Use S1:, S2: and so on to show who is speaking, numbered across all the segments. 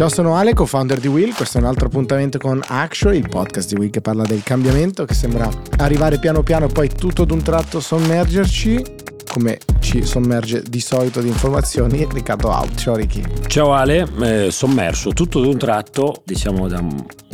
S1: Ciao, sono Ale, co-founder di Will. Questo è un altro appuntamento con Action, il podcast di Will che parla del cambiamento, che sembra arrivare piano piano, poi tutto ad un tratto sommergerci come ci sommerge di solito di informazioni, Riccardo Out. Ciao Ricky.
S2: Ciao Ale, eh, sommerso tutto d'un tratto, diciamo da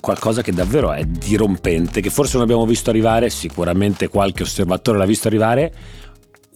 S2: qualcosa che davvero è dirompente, che forse non abbiamo visto arrivare, sicuramente qualche osservatore l'ha visto arrivare,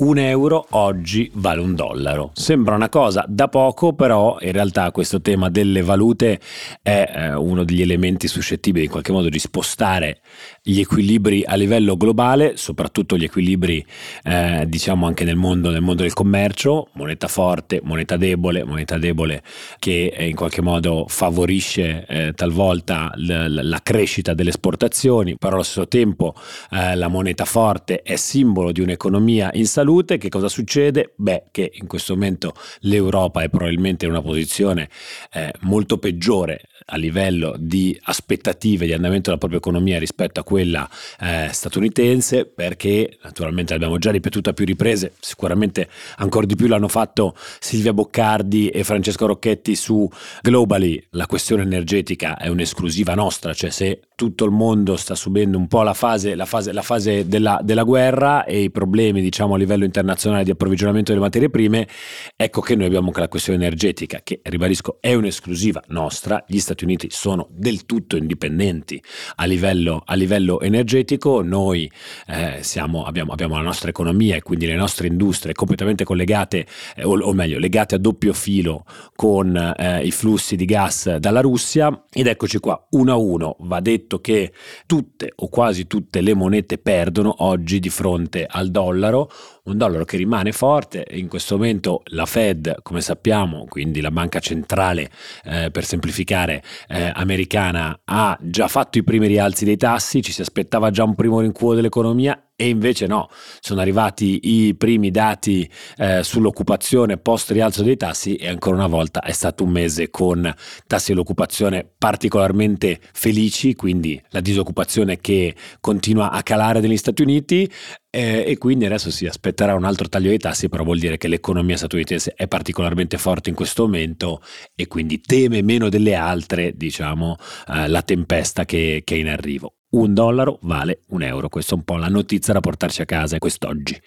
S2: un euro oggi vale un dollaro. Sembra una cosa da poco, però in realtà questo tema delle valute è eh, uno degli elementi suscettibili in qualche modo di spostare gli equilibri a livello globale, soprattutto gli equilibri eh, diciamo anche nel mondo, nel mondo, del commercio, moneta forte, moneta debole, moneta debole che eh, in qualche modo favorisce eh, talvolta l- la crescita delle esportazioni, però allo stesso tempo eh, la moneta forte è simbolo di un'economia in salute salute, che cosa succede? Beh, che in questo momento l'Europa è probabilmente in una posizione eh, molto peggiore a livello di aspettative di andamento della propria economia rispetto a quella eh, statunitense, perché naturalmente l'abbiamo già ripetuta a più riprese, sicuramente ancora di più l'hanno fatto Silvia Boccardi e Francesco Rocchetti su Globally, la questione energetica è un'esclusiva nostra, cioè se tutto il mondo sta subendo un po' la fase, la fase, la fase della, della guerra e i problemi diciamo a livello internazionale di approvvigionamento delle materie prime, ecco che noi abbiamo anche la questione energetica, che ribadisco è un'esclusiva nostra, gli Stati Uniti sono del tutto indipendenti a livello, a livello energetico, noi eh, siamo, abbiamo, abbiamo, la nostra economia e quindi le nostre industrie completamente collegate, eh, o, o, meglio, legate a doppio filo con eh, i flussi di gas dalla Russia. Ed eccoci qua, uno a uno, va detto che tutte o quasi tutte le monete perdono oggi di fronte al dollaro, un dollaro che rimane forte, in questo momento la Fed, come sappiamo, quindi la banca centrale eh, per semplificare eh, americana, ha già fatto i primi rialzi dei tassi, ci si aspettava già un primo rincuo dell'economia e invece no, sono arrivati i primi dati eh, sull'occupazione post rialzo dei tassi e ancora una volta è stato un mese con tassi dell'occupazione particolarmente felici, quindi la disoccupazione che continua a calare negli Stati Uniti eh, e quindi adesso si aspetterà un altro taglio dei tassi, però vuol dire che l'economia statunitense è particolarmente forte in questo momento e quindi teme meno delle altre, diciamo, eh, la tempesta che, che è in arrivo un dollaro vale un euro. Questa è un po' la notizia da portarci a casa quest'oggi.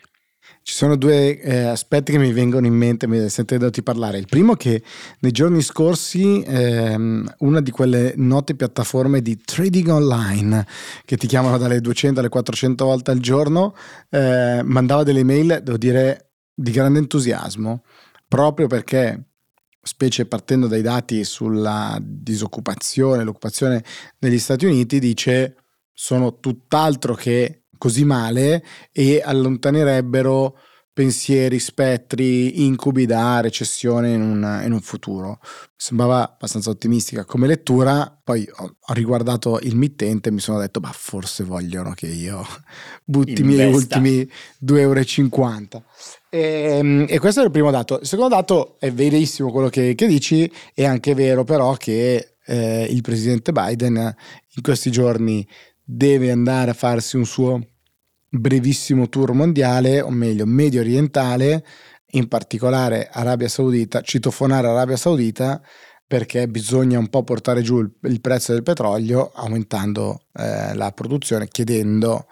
S1: Ci sono due eh, aspetti che mi vengono in mente sentendoti parlare. Il primo è che nei giorni scorsi ehm, una di quelle note piattaforme di trading online che ti chiamano dalle 200 alle 400 volte al giorno eh, mandava delle mail, devo dire, di grande entusiasmo, proprio perché specie partendo dai dati sulla disoccupazione, l'occupazione negli Stati Uniti, dice sono tutt'altro che così male e allontanerebbero pensieri, spettri, incubi da recessione in un, in un, futuro. Sembrava abbastanza ottimistica come lettura, poi ho, ho riguardato il mittente e mi sono detto, ma forse vogliono che io butti i miei ultimi 2,50 euro. E, ehm, e, questo è il primo dato. Il secondo dato è verissimo quello che, che dici, è anche vero però che eh, il presidente Biden in questi giorni deve andare a farsi un suo brevissimo tour mondiale, o meglio medio orientale, in particolare Arabia Saudita, citofonare Arabia Saudita perché bisogna un po' portare giù il, il prezzo del petrolio aumentando eh, la produzione, chiedendo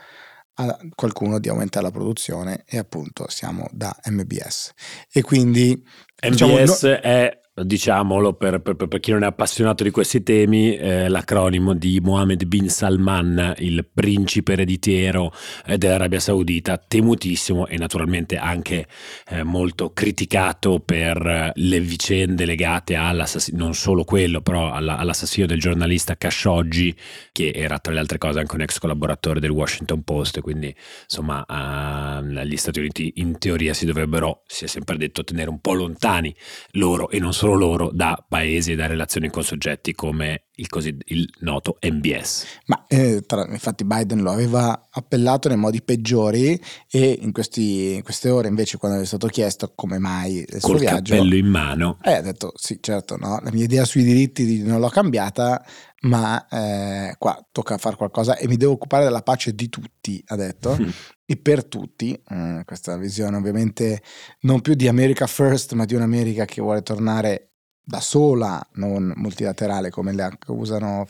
S1: a qualcuno di aumentare la produzione e appunto siamo da MBS. E quindi...
S2: MBS diciamo, no, è diciamolo per, per, per, chi non è appassionato di questi temi, eh, l'acronimo di Mohammed bin Salman, il principe ereditiero eh, dell'Arabia Saudita, temutissimo e naturalmente anche eh, molto criticato per le vicende legate all'assassinio, non solo quello, però alla, all'assassinio del giornalista Khashoggi, che era tra le altre cose anche un ex collaboratore del Washington Post, quindi insomma eh, gli Stati Uniti in teoria si dovrebbero, si è sempre detto, tenere un po' lontani loro e non solo solo loro da paesi e da relazioni con soggetti come il, così, il noto MBS.
S1: Ma eh, tra, infatti Biden lo aveva appellato nei modi peggiori e in, questi, in queste ore invece quando è stato chiesto come mai il
S2: suo
S1: Col viaggio...
S2: cappello in mano.
S1: Eh, ha detto sì certo, no? la mia idea sui diritti non l'ho cambiata ma eh, qua tocca fare qualcosa e mi devo occupare della pace di tutti, ha detto, mm. e per tutti, eh, questa visione ovviamente non più di America First, ma di un'America che vuole tornare da sola, non multilaterale come le accusano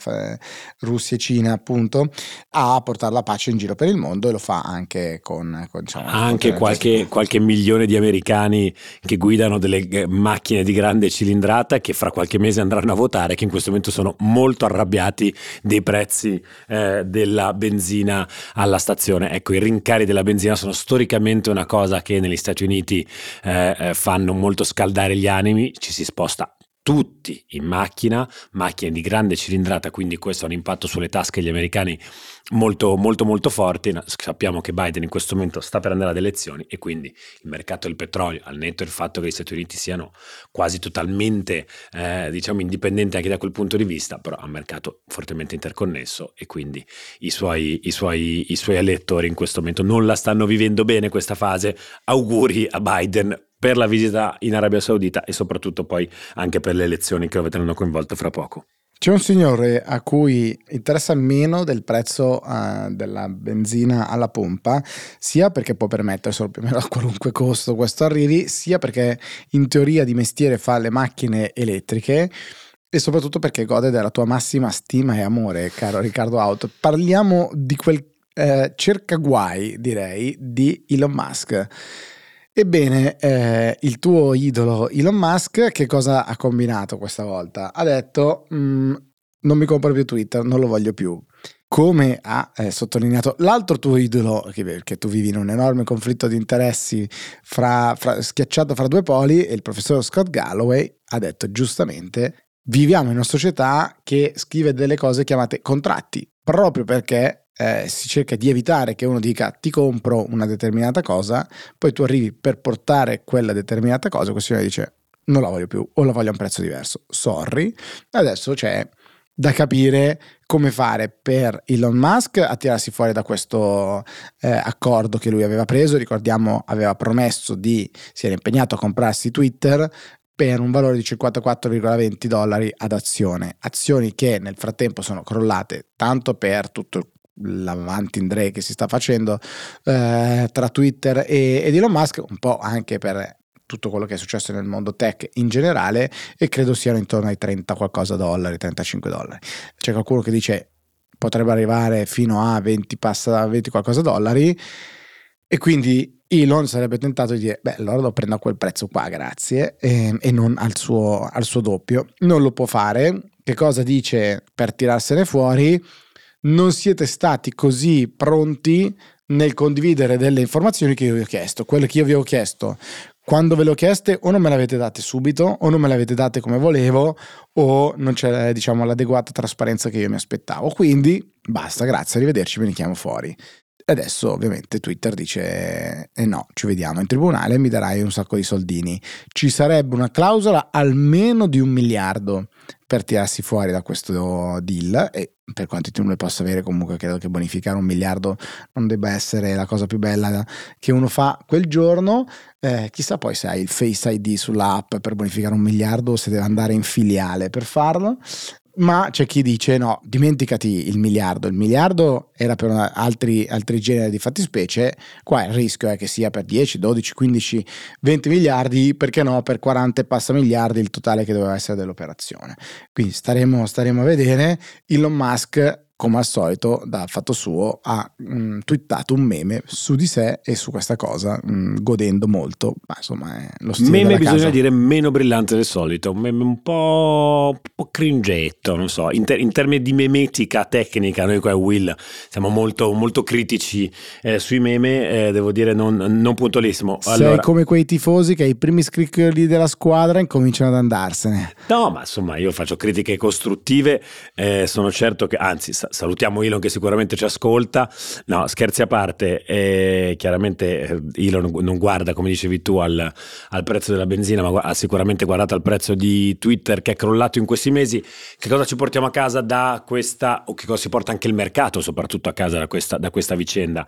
S1: Russia e Cina, appunto, a portare la pace in giro per il mondo e lo fa anche con... con
S2: diciamo, anche qualche, qualche, milione di americani che guidano delle macchine di grande cilindrata che fra qualche mese andranno a votare, che in questo momento sono molto arrabbiati dei prezzi eh, della benzina alla stazione. Ecco, i rincari della benzina sono storicamente una cosa che negli Stati Uniti eh, eh fanno molto scaldare gli animi, ci si sposta tutti in macchina, macchine di grande cilindrata, quindi questo ha un impatto sulle tasche degli americani molto molto molto forte. Sappiamo che Biden in questo momento sta per andare ad elezioni e quindi il mercato del petrolio, al netto del fatto che gli Stati Uniti siano quasi totalmente eh, diciamo indipendenti anche da quel punto di vista, però è un mercato fortemente interconnesso e quindi i suoi, i suoi, i suoi elettori in questo momento non la stanno vivendo bene questa fase. Auguri a Biden per la visita in Arabia Saudita e soprattutto poi anche per le elezioni che lo vedranno coinvolto fra poco.
S1: C'è un signore a cui interessa meno del prezzo uh, della benzina alla pompa, sia perché può permetterselo più o meno a qualunque costo questo arrivi, sia perché in teoria di mestiere fa le macchine elettriche e soprattutto perché gode della tua massima stima e amore, caro Riccardo Auto. Parliamo di quel eh, cercaguai, direi, di Elon Musk. Ebbene, eh, il tuo idolo Elon Musk che cosa ha combinato questa volta? Ha detto mm, non mi compro più Twitter, non lo voglio più. Come ha eh, sottolineato l'altro tuo idolo, che, che, tu vivi in un enorme conflitto di interessi fra, fra, schiacciato fra due poli, e il professor Scott Galloway ha detto giustamente viviamo in una società che scrive delle cose chiamate contratti, proprio perché eh, si cerca di evitare che uno dica ti compro una determinata cosa, poi tu arrivi per portare quella determinata cosa, questo dice non la voglio più o la voglio a un prezzo diverso, sorry. Adesso c'è da capire come fare per Elon Musk a tirarsi fuori da questo eh, accordo che lui aveva preso, ricordiamo aveva promesso di, si era impegnato a comprarsi Twitter per un valore di 54,20 dollari ad azione, azioni che nel frattempo sono crollate tanto per tutto il l'avanti in Dre che si sta facendo eh, tra Twitter e, ed Elon Musk, un po' anche per tutto quello che è successo nel mondo tech in generale e credo siano intorno ai 30 qualcosa dollari, 35 dollari. C'è qualcuno che dice potrebbe arrivare fino a 20, passa 20 qualcosa dollari e quindi Elon sarebbe tentato di dire beh allora lo prendo a quel prezzo qua grazie e, e non al suo, al suo doppio. Non lo può fare. Che cosa dice per tirarsene fuori? Non siete stati così pronti nel condividere delle informazioni che io vi ho chiesto. Quelle che io vi ho chiesto, quando ve le ho chieste o non me le avete date subito o non me le avete date come volevo o non c'è diciamo l'adeguata trasparenza che io mi aspettavo. Quindi basta, grazie, arrivederci, me ne chiamo fuori. Adesso ovviamente Twitter dice eh no, ci vediamo in tribunale e mi darai un sacco di soldini. Ci sarebbe una clausola almeno di un miliardo per tirarsi fuori da questo deal e per quanti tu le possa avere comunque credo che bonificare un miliardo non debba essere la cosa più bella che uno fa quel giorno. Eh, chissà poi se hai il Face ID sull'app per bonificare un miliardo o se deve andare in filiale per farlo ma c'è chi dice no, dimenticati il miliardo, il miliardo era per altri, altri generi di fattispecie, qua il rischio è che sia per 10, 12, 15, 20 miliardi, perché no per 40 e passa miliardi il totale che doveva essere dell'operazione. Quindi staremo, staremo a vedere. Elon Musk come al solito, dal fatto suo, ha mh, mm, twittato un meme su di sé e su questa cosa, mh, mm, godendo molto. Ma insomma, è lo stile
S2: Meme bisogna
S1: casa.
S2: dire meno brillante del solito, un meme un po', un po cringetto, non so. In, ter- in, termini di memetica tecnica, noi qua a Will siamo molto, molto critici eh, sui meme, eh, devo dire non, non puntualissimo.
S1: Allora, Sei come quei tifosi che ai primi scricchioli della squadra incominciano ad andarsene.
S2: No, ma insomma, io faccio critiche costruttive, eh, sono certo che, anzi, salutiamo Elon che sicuramente ci ascolta. No, scherzi a parte, eh, chiaramente eh, Elon non guarda, come dicevi tu, al, al, prezzo della benzina, ma ha sicuramente guardato al prezzo di Twitter che è crollato in questi mesi. Che cosa ci portiamo a casa da questa, o che cosa si porta anche il mercato soprattutto a casa da questa, da questa vicenda?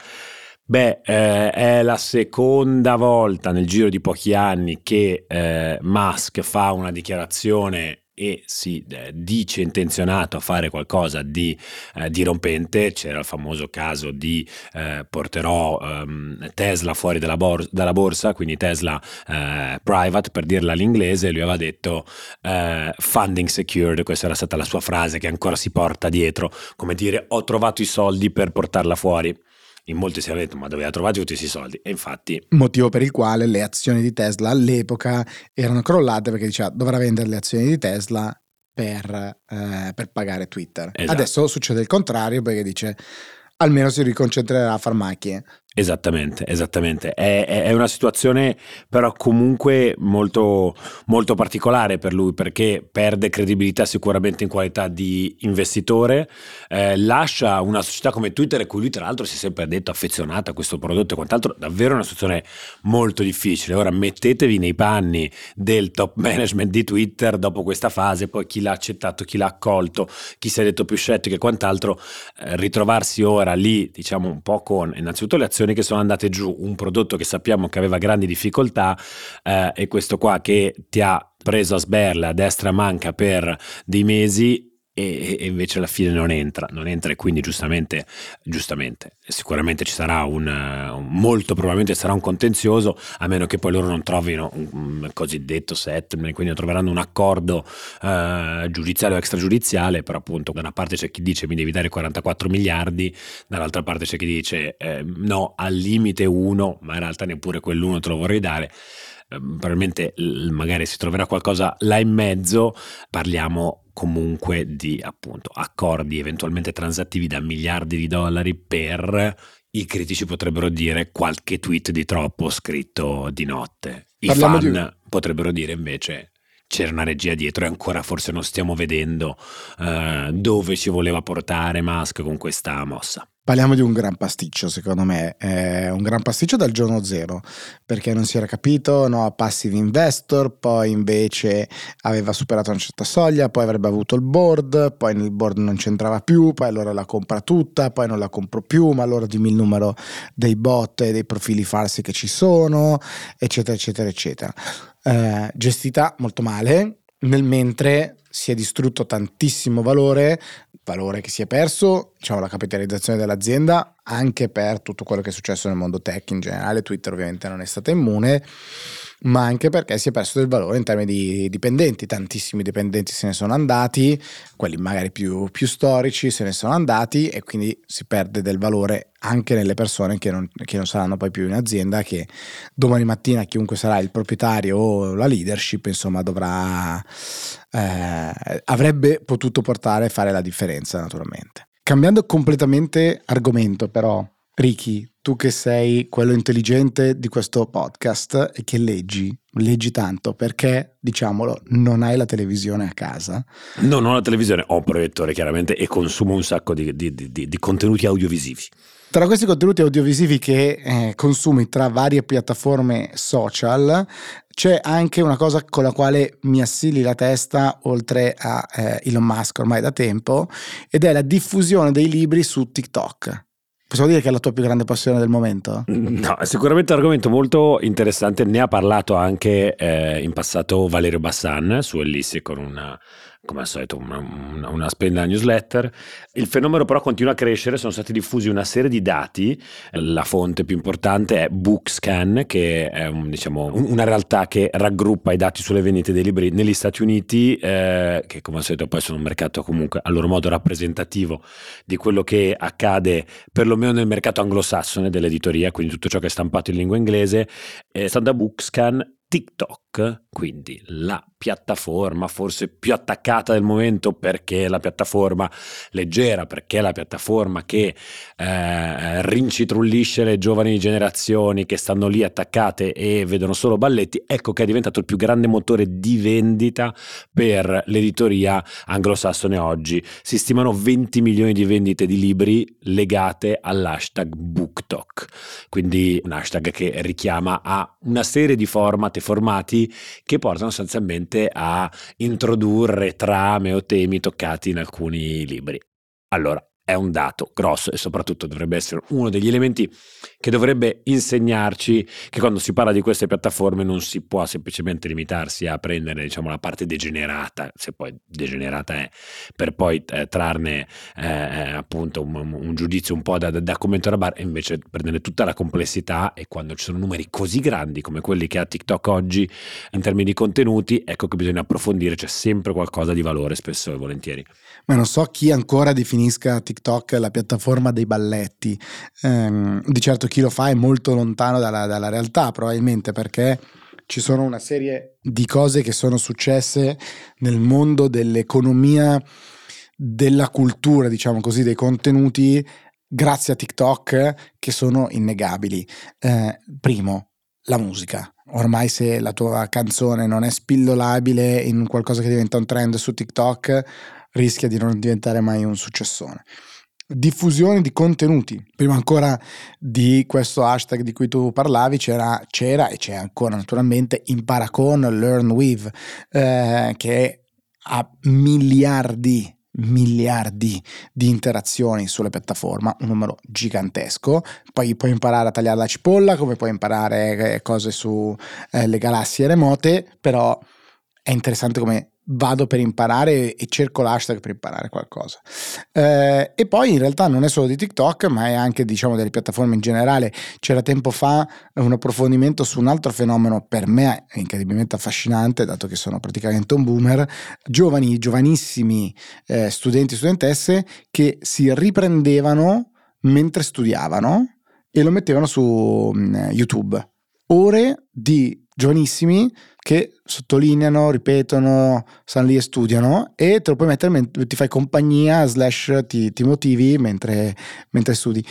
S2: Beh, eh, è la seconda volta nel giro di pochi anni che eh, Musk fa una dichiarazione e si eh, dice intenzionato a fare qualcosa di eh, dirompente, c'era il famoso caso di eh, porterò ehm, Tesla fuori dalla, bor- dalla, borsa, quindi Tesla eh, private per dirla all'inglese, lui aveva detto eh, funding secured, questa era stata la sua frase che ancora si porta dietro, come dire ho trovato i soldi per portarla fuori in molti si hanno detto ma dove ha trovato tutti questi soldi? E infatti...
S1: Motivo per il quale le azioni di Tesla all'epoca erano crollate perché diceva dovrà vendere le azioni di Tesla per, eh, per pagare Twitter. Esatto. Adesso succede il contrario perché dice almeno si riconcentrerà a far macchine.
S2: Esattamente, esattamente. È, è, una situazione però comunque molto, molto particolare per lui perché perde credibilità sicuramente in qualità di investitore, eh, lascia una società come Twitter e cui lui tra l'altro si è sempre detto affezionata a questo prodotto e quant'altro, davvero una situazione molto difficile. Ora mettetevi nei panni del top management di Twitter dopo questa fase, poi chi l'ha accettato, chi l'ha accolto, chi si è detto più scettico e quant'altro, eh, ritrovarsi ora lì diciamo un po' con innanzitutto le azioni produzioni che sono andate giù, un prodotto che sappiamo che aveva grandi difficoltà eh, e questo qua che ti ha preso a sberla a destra manca per dei mesi e, e, invece alla fine non entra, non entra e quindi giustamente, giustamente sicuramente ci sarà un, un, molto probabilmente sarà un contenzioso a meno che poi loro non trovino un, un cosiddetto settlement, quindi troveranno un accordo eh, giudiziario o extragiudiziale, però appunto da una parte c'è chi dice mi devi dare 44 miliardi, dall'altra parte c'è chi dice eh, no al limite uno, ma in realtà neppure quell'uno te lo vorrei dare. Ehm, probabilmente magari si troverà qualcosa là in mezzo, parliamo comunque di appunto accordi eventualmente transattivi da miliardi di dollari per i critici potrebbero dire qualche tweet di troppo scritto di notte. I Parliamo fan di... potrebbero dire invece c'era una regia dietro e ancora forse non stiamo vedendo uh, dove ci voleva portare Musk con questa mossa.
S1: Parliamo di un gran pasticcio, secondo me, è un gran pasticcio dal giorno zero, perché non si era capito, no, passive investor, poi invece aveva superato una certa soglia, poi avrebbe avuto il board, poi nel board non c'entrava più, poi allora la compra tutta, poi non la compro più, ma allora dimmi il numero dei bot e dei profili falsi che ci sono, eccetera, eccetera, eccetera. Eh, gestita molto male, nel mentre si è distrutto tantissimo valore, valore che si è perso, diciamo la capitalizzazione dell'azienda anche per tutto quello che è successo nel mondo tech in generale, Twitter ovviamente non è stata immune ma anche perché si è perso del valore in termini di dipendenti, tantissimi dipendenti se ne sono andati, quelli magari più, più storici se ne sono andati e quindi si perde del valore anche nelle persone che non, che non, saranno poi più in azienda, che domani mattina chiunque sarà il proprietario o la leadership, insomma, dovrà, eh, avrebbe potuto portare a fare la differenza naturalmente. Cambiando completamente argomento però, Ricky, tu che sei quello intelligente di questo podcast e che leggi, leggi tanto perché, diciamolo, non hai la televisione a casa.
S2: Non ho la televisione, ho un proiettore chiaramente e consumo un sacco di, di, di, di contenuti audiovisivi.
S1: Tra questi contenuti audiovisivi che eh, consumi tra varie piattaforme social, c'è anche una cosa con la quale mi assili la testa, oltre a eh, Elon Musk ormai da tempo, ed è la diffusione dei libri su TikTok. Possiamo dire che è la tua più grande passione del momento?
S2: No, è sicuramente un argomento molto interessante. Ne ha parlato anche eh, in passato Valerio Bassan su Ellissi con una come al solito una, una, una spenda newsletter. Il fenomeno però continua a crescere, sono stati diffusi una serie di dati, la fonte più importante è Bookscan, che è un, diciamo, una realtà che raggruppa i dati sulle vendite dei libri negli Stati Uniti, eh, che come al solito poi sono un mercato comunque a loro modo rappresentativo di quello che accade perlomeno nel mercato anglosassone dell'editoria, quindi tutto ciò che è stampato in lingua inglese. Eh, stando a Bookscan, TikTok, quindi la piattaforma forse più attaccata del momento perché la piattaforma leggera, perché la piattaforma che eh, rincitrullisce le giovani generazioni che stanno lì attaccate e vedono solo balletti, ecco che è diventato il più grande motore di vendita per l'editoria anglosassone oggi. Si stimano 20 milioni di vendite di libri legate all'hashtag BookTok, quindi un hashtag che richiama a una serie di format e formati che portano sostanzialmente a introdurre trame o temi toccati in alcuni libri. Allora, è un dato grosso e soprattutto dovrebbe essere uno degli elementi che dovrebbe insegnarci che quando si parla di queste piattaforme non si può semplicemente limitarsi a prendere diciamo, la parte degenerata, se poi degenerata è, per poi eh, trarne eh, eh appunto un, un, giudizio un po' da, da, da commentare a bar e invece prendere tutta la complessità e quando ci sono numeri così grandi come quelli che ha TikTok oggi in termini di contenuti, ecco che bisogna approfondire, c'è sempre qualcosa di valore spesso e volentieri.
S1: Ma non so chi ancora definisca TikTok la piattaforma dei balletti. Eh, di certo chi lo fa è molto lontano dalla, dalla realtà, probabilmente perché ci sono una serie di cose che sono successe nel mondo dell'economia, della cultura, diciamo così, dei contenuti grazie a TikTok che sono innegabili. Eh, primo, la musica. Ormai se la tua canzone non è spillolabile in qualcosa che diventa un trend su TikTok, rischia di non diventare mai un successone. Diffusione di contenuti. Prima ancora di questo hashtag di cui tu parlavi c'era, c'era e c'è ancora naturalmente Impara con Learn with, eh, che ha miliardi miliardi di interazioni sulla piattaforma, un numero gigantesco. Poi puoi imparare a tagliare la cipolla, come puoi imparare eh, cose sulle eh, galassie remote, però è interessante come vado per imparare e cerco l'hashtag per imparare qualcosa. Eh, e poi in realtà non è solo di TikTok, ma è anche diciamo delle piattaforme in generale. C'era tempo fa un approfondimento su un altro fenomeno per me incredibilmente affascinante, dato che sono praticamente un boomer, giovani, giovanissimi eh, studenti e studentesse che si riprendevano mentre studiavano e lo mettevano su um, YouTube. Ore di giovanissimi che sottolineano, ripetono, stanno lì e studiano e te lo puoi mettere, ti fai compagnia, slash ti, ti motivi mentre, mentre studi.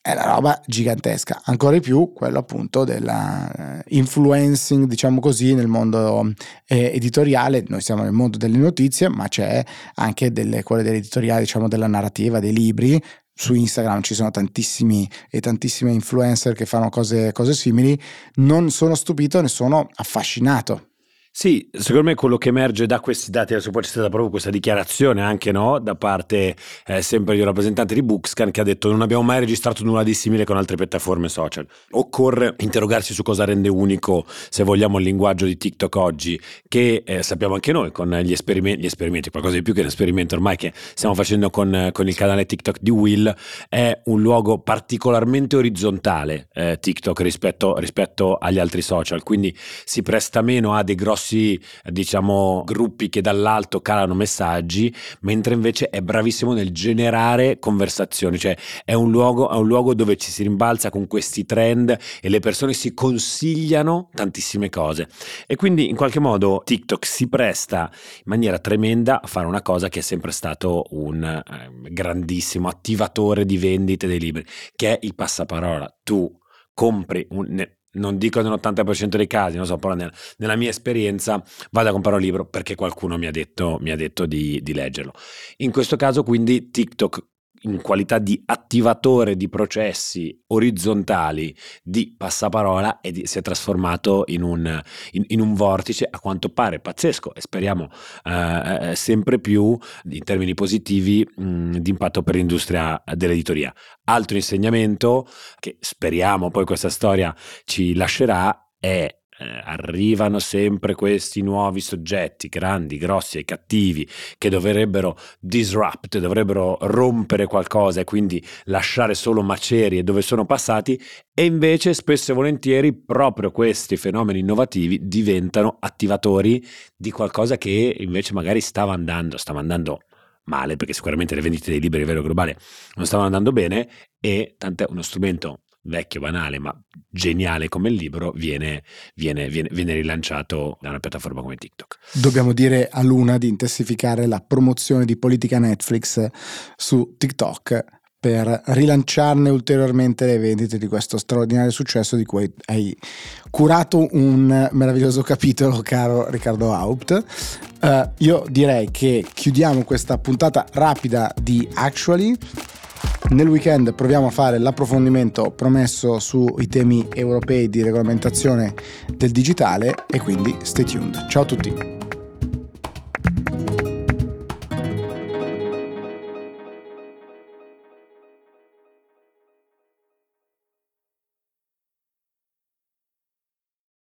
S1: È una roba gigantesca, ancora di più quello appunto della eh, diciamo così, nel mondo eh, editoriale, noi siamo nel mondo delle notizie, ma c'è anche delle, quelle dell'editoriale, diciamo della narrativa, dei libri, su Instagram ci sono tantissimi e tantissime influencer che fanno cose, cose simili, non sono stupito, ne sono affascinato.
S2: Sì, secondo me quello che emerge da questi dati, adesso poi c'è stata proprio questa dichiarazione anche no, da parte eh, sempre di un rappresentante di Bookscan che ha detto non abbiamo mai registrato nulla di simile con altre piattaforme social. Occorre interrogarsi su cosa rende unico, se vogliamo, il linguaggio di TikTok oggi, che eh, sappiamo anche noi con gli esperimenti, gli esperimenti, qualcosa di più che un esperimento ormai che stiamo facendo con, con il canale TikTok di Will, è un luogo particolarmente orizzontale eh, TikTok rispetto, rispetto agli altri social, quindi si presta meno a dei grossi grossi, diciamo, gruppi che dall'alto calano messaggi, mentre invece è bravissimo nel generare conversazioni, cioè è un luogo, è un luogo dove ci si rimbalza con questi trend e le persone si consigliano tantissime cose. E quindi in qualche modo TikTok si presta in maniera tremenda a fare una cosa che è sempre stato un eh, grandissimo attivatore di vendite dei libri, che è il passaparola. Tu compri un, non dico nell'80% dei casi, non so, però nel, nella mia esperienza vado a comprare un libro perché qualcuno mi ha detto, mi ha detto di, di leggerlo. In questo caso quindi TikTok in qualità di attivatore di processi orizzontali di passaparola e di, si è trasformato in un, in, in un, vortice a quanto pare pazzesco e speriamo eh, eh, sempre più in termini positivi di impatto per l'industria dell'editoria. Altro insegnamento che speriamo poi questa storia ci lascerà è eh, arrivano sempre questi nuovi soggetti grandi, grossi e cattivi che dovrebbero disrupt, dovrebbero rompere qualcosa e quindi lasciare solo macerie dove sono passati e invece spesso e volentieri proprio questi fenomeni innovativi diventano attivatori di qualcosa che invece magari stava andando, stava andando male perché sicuramente le vendite dei libri a livello globale non stavano andando bene e tant'è uno strumento vecchio, banale, ma geniale come il libro, viene, viene, viene, viene, rilanciato da una piattaforma come TikTok.
S1: Dobbiamo dire a Luna di intensificare la promozione di politica Netflix su TikTok per rilanciarne ulteriormente le vendite di questo straordinario successo di cui hai curato un meraviglioso capitolo, caro Riccardo Haupt. Uh, io direi che chiudiamo questa puntata rapida di Actually nel weekend proviamo a fare l'approfondimento promesso sui temi europei di regolamentazione del digitale e quindi stay tuned. Ciao a tutti.